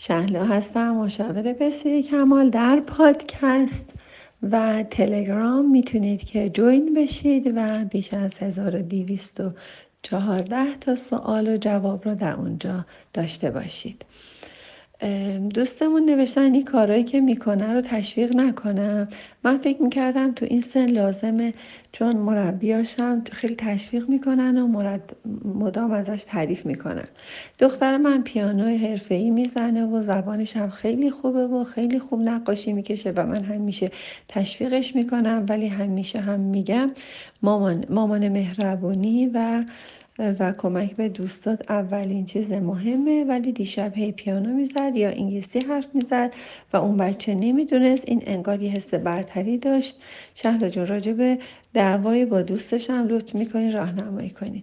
شهلا هستم مشاور بسیاری کمال در پادکست و تلگرام. می‌تونید که جوین بشید و بیش از 1214 تا سوال و جواب رو در اونجا داشته باشید. دوستمون نوشتن این کارهایی که می‌کنه رو تشویق نکنم. من فکر می‌کردم تو این سن لازمه چون مربیاشم خیلی تشویق می‌کنن و مرد مدام ازش تعریف می‌کنن. دختر من پیانو حرفه‌ای می‌زنه و زبانش هم خیلی خوبه و خیلی خوب نقاشی می‌کشه و من همیشه تشویقش می‌کنم ولی همیشه هم میگم مامان, مامان مهربونی و و کمک به دوستات اولین چیز مهمه ولی دیشب هی پیانو می‌زد یا انگلیسی حرف می‌زد و اون بچه نمی‌دونست. این انگار یه حس برتری داشت. شهلا جون راجع به دعوای با دوستش هم لطف می‌کنین راهنمایی کنین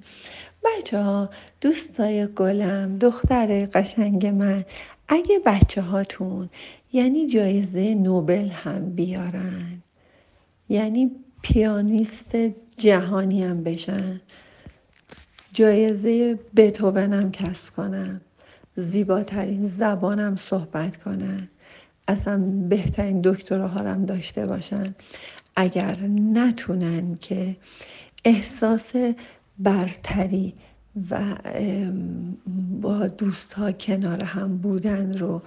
بچه ها دوستای گلم دختر قشنگ من اگه بچه هاتون یعنی جایزه نوبل هم بیارن یعنی پیانیست جهانی هم بشن جایزه بتوونم کسب کنن زیباترین زبانم صحبت کنن. اصلا بهترین دکتراهارم داشته باشن. اگر نتونن که احساس برتری و با دوست ها کنار هم بودن رو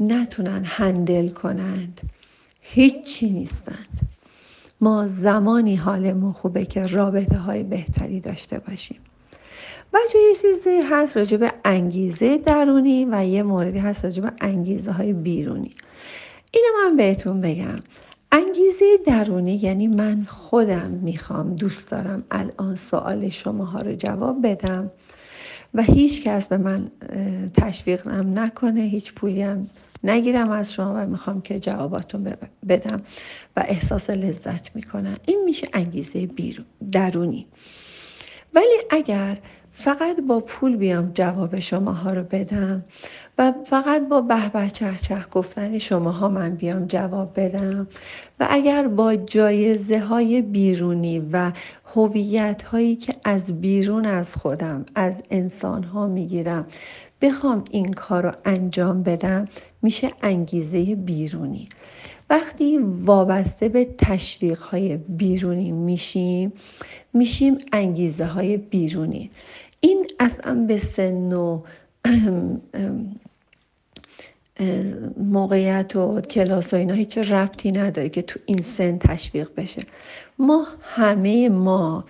نتونن هندل کنند. هیچی نیستند ما زمانی حالمون خوبه که رابطه های بهتری داشته باشیم. بچه یه چیزی هست راجع به انگیزه درونی و یه موردی هست راجع به انگیزه های بیرونی. اینو من بهتون بگم. انگیزه درونی یعنی من خودم می‌خوام دوست دارم الان سوال شماها رو جواب بدم و هیچ کس به من تشویقم نکنه هیچ پولی هم نگیرم از شما و می‌خوام که جواباتون بدم و احساس لذت می‌کنم. این میشه انگیزه بیرون درونی. ولی اگر فقط با پول بیام جواب شماها رو بدم و فقط با به به چه چه گفتن شماها من بیام جواب بدم. و اگر با جایزه های بیرونی و هویت هایی که از بیرون از خودم از انسان ها می‌گیرم بخوام این کار رو انجام بدم میشه انگیزه بیرونی. وقتی وابسته به تشویق های بیرونی میشیم میشیم انگیزه های بیرونی. این اصلا به سن و موقعیت و کلاس و اینا هیچ ربطی نداره که تو این سن تشویق بشه. ما همه ما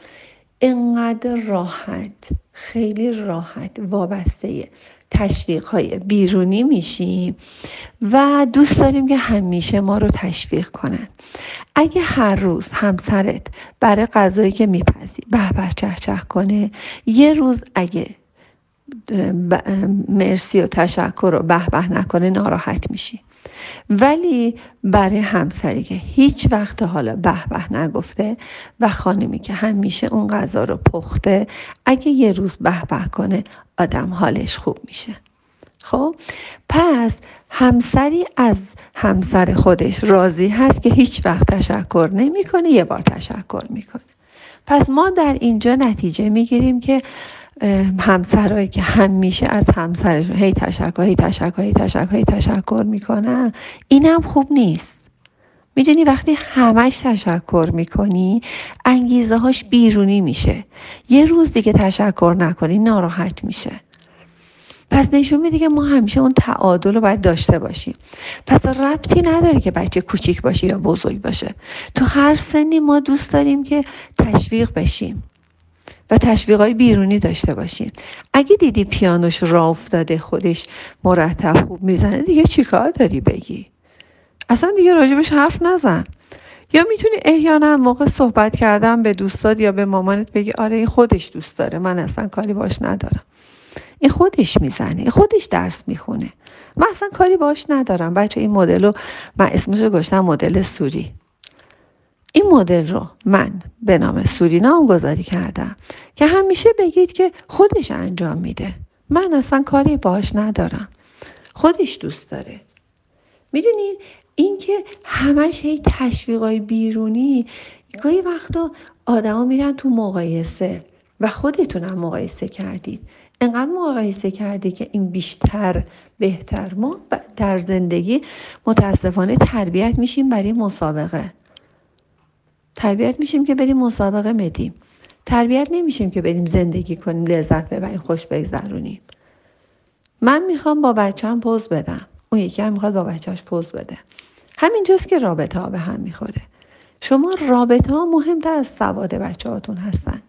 انقدر راحت خیلی راحت وابسته تشویق های بیرونی میشیم و دوست داریم که همیشه ما رو تشویق کنن. اگه هر روز همسرت برای غذایی که میپزی به به چه چه کنه یه روز اگه مرسی و تشکر رو به به نکنه ناراحت میشی. ولی برای همسری که هیچ وقت حالا به به نگفته و خانمی که همیشه اون غذا رو پخته اگه یه روز به به کنه آدم حالش خوب میشه. خب؟ پس همسری از همسر خودش راضی هست که هیچ وقت تشکر نمی‌کنه یه بار تشکر می‌کنه. پس ما در اینجا نتیجه می‌گیریم که همسرایی که همیشه از همسرشون هی تشکر هی تشکر هی تشکر هی تشکر می‌کنن. اینم خوب نیست. می‌دونی وقتی همش تشکر می‌کنی انگیزه هاش بیرونی میشه. یه روز دیگه تشکر نکنی ناراحت میشه. پس نشون میده که ما همیشه اون تعادل رو باید داشته باشیم. پس ربطی نداره که بچه کوچیک باشه یا بزرگ باشه. تو هر سنی ما دوست داریم که تشویق بشیم. و های بیرونی داشته باشین. اگه دیدی پیانوش را افتاده خودش مرتب خوب می‌زنه دیگه چیکار داری بگی؟ اصلا دیگه راجبش حرف نزن. یا می‌تونی احیانا موقع صحبت کردن به دوستات یا به مامانت بگی آره این خودش دوست داره من اصلا کاری باش ندارم. این خودش می‌زنه این خودش درس می‌خونه. من اصلا کاری باش ندارم. بچه این مدل رو من اسمش رو گشتم مدل سوری. این مدل رو من به نام سورینام گذاری کردم که همیشه بگید که خودش انجام میده. من اصلا کاری باش ندارم. خودش دوست داره. می‌دونید اینکه همش هی تشویقای بیرونی گاهی وقتا آدما میرن تو مقایسه و خودتونم مقایسه کردید. انقدر مقایسه کردی که این بیشتر بهتر ما در زندگی متاسفانه تربیت میشیم برای مسابقه. تربیت میشیم که بریم مسابقه بدیم. تربیت نمیشیم که بریم زندگی کنیم لذت ببریم خوش بگذرونیم. من می‌خوام با بچم پوز بدم. اون یکی هم می‌خواد با بچهش پوز بده. همینجاست که رابطه ها به هم می‌خوره. شما رابطه ها مهمتر از سواد بچه هاتون هستن.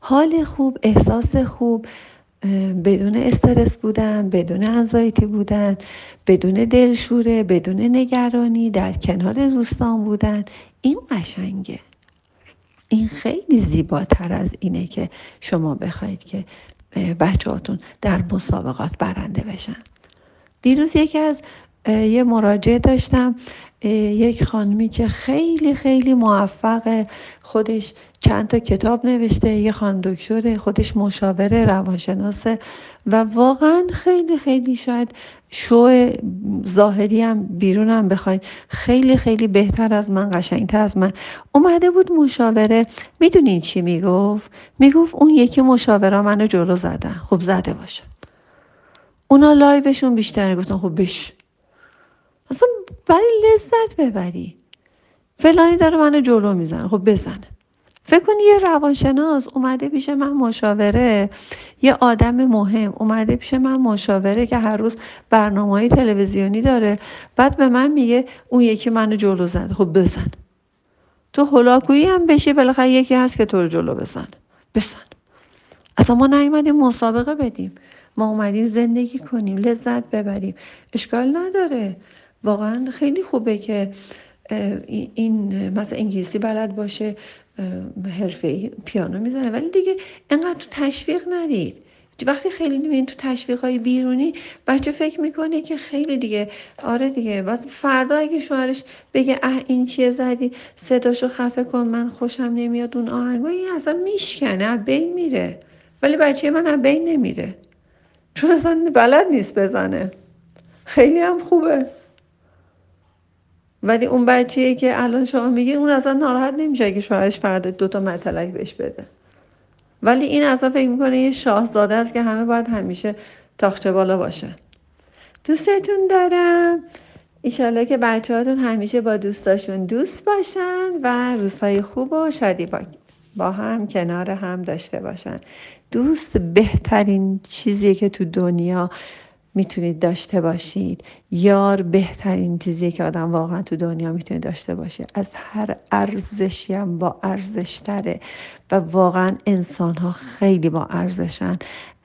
حال خوب احساس خوب بدون استرس بودن بدون انزایتی بودن بدون دلشوره بدون نگرانی در کنار دوستان بودن. این قشنگه. این خیلی زیباتر از اینه که شما بخواید که بچهاتون در مسابقات برنده بشن. دیروز یکی از یه مراجعه داشتم. یک خانمی که خیلی خیلی موفق خودش چند تا کتاب نوشته یه خان دکتر خودش مشاوره روانشناسه و واقعا خیلی خیلی شاید شو ظاهری هم بیرون هم بخواید خیلی خیلی بهتر از من قشنگتر از من. اومده بود مشاوره. می‌دونید چی می‌گفت؟ می‌گفت اون یکی مشاوره منو جلو زدن خب زده باشه. اونا لایوشون بیشتر گفتن خب بش. اصلا برای لذت ببری. فلانی داره منو جلو می‌زنه. خب بزنه. فکر کنی یه روانشناس اومده پیش من مشاوره. یه آدم مهم اومده پیش من مشاوره که هر روز برنامه های تلویزیونی داره. بعد به من میگه اون یکی منو جلو زده خب بزن. تو هلاکویی هم بشی بالاخره یکی هست که تو رو جلو بزن بزن. اصلا ما نیومدیم مسابقه بدیم. ما اومدیم زندگی کنیم لذت ببریم. اشکال نداره. واقعا خیلی خوبه که این مثلا انگلیسی بلد باشه حرفه پیانو می‌زنه. ولی دیگه انقدر تو تشویق ندید وقتی خیلی می‌بینید تو تشویق های بیرونی بچه فکر می‌کنه که خیلی دیگه آره دیگه. بس فردا اگه شوهرش بگه اه این چیه زدی؟ صداشو خفه کن من خوشم نمیاد. اون آهنگو این اصلا میشکنه بین میره. ولی بچه من بین نمیره. چون اصلا بلد نیست بزنه. خیلی هم خوبه. ولی اون بچه‌ای که الان شما میگین اون اصلا ناراحت نمیشه اگه شوهرش فردا دوتا مطلق بهش بده. ولی این اصلا فکر می‌کنه یه شاهزاده است که همه باید همیشه تاخچه بالا باشه. دوستتون دارم. ایشالله که بچه هاتون همیشه با دوستاشون دوست باشن و روزهای خوب و شادی با, با هم کنار هم داشته باشن. دوست بهترین چیزی که تو دنیا می‌تونید داشته باشید. یار بهترین چیزی که آدم واقعا تو دنیا می‌تونه داشته باشه. از هر ارزشی هم با ارزشتره و واقعا انسان ها خیلی با ارزشن.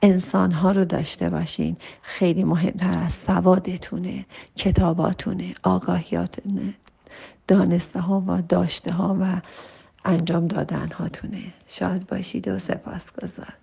انسان ها رو داشته باشین. خیلی مهمتر از سوادتونه کتاباتونه آگاهیاتونه دانسته ها و داشته ها و انجام دادن هاتونه شاد باشید و سپاس گذار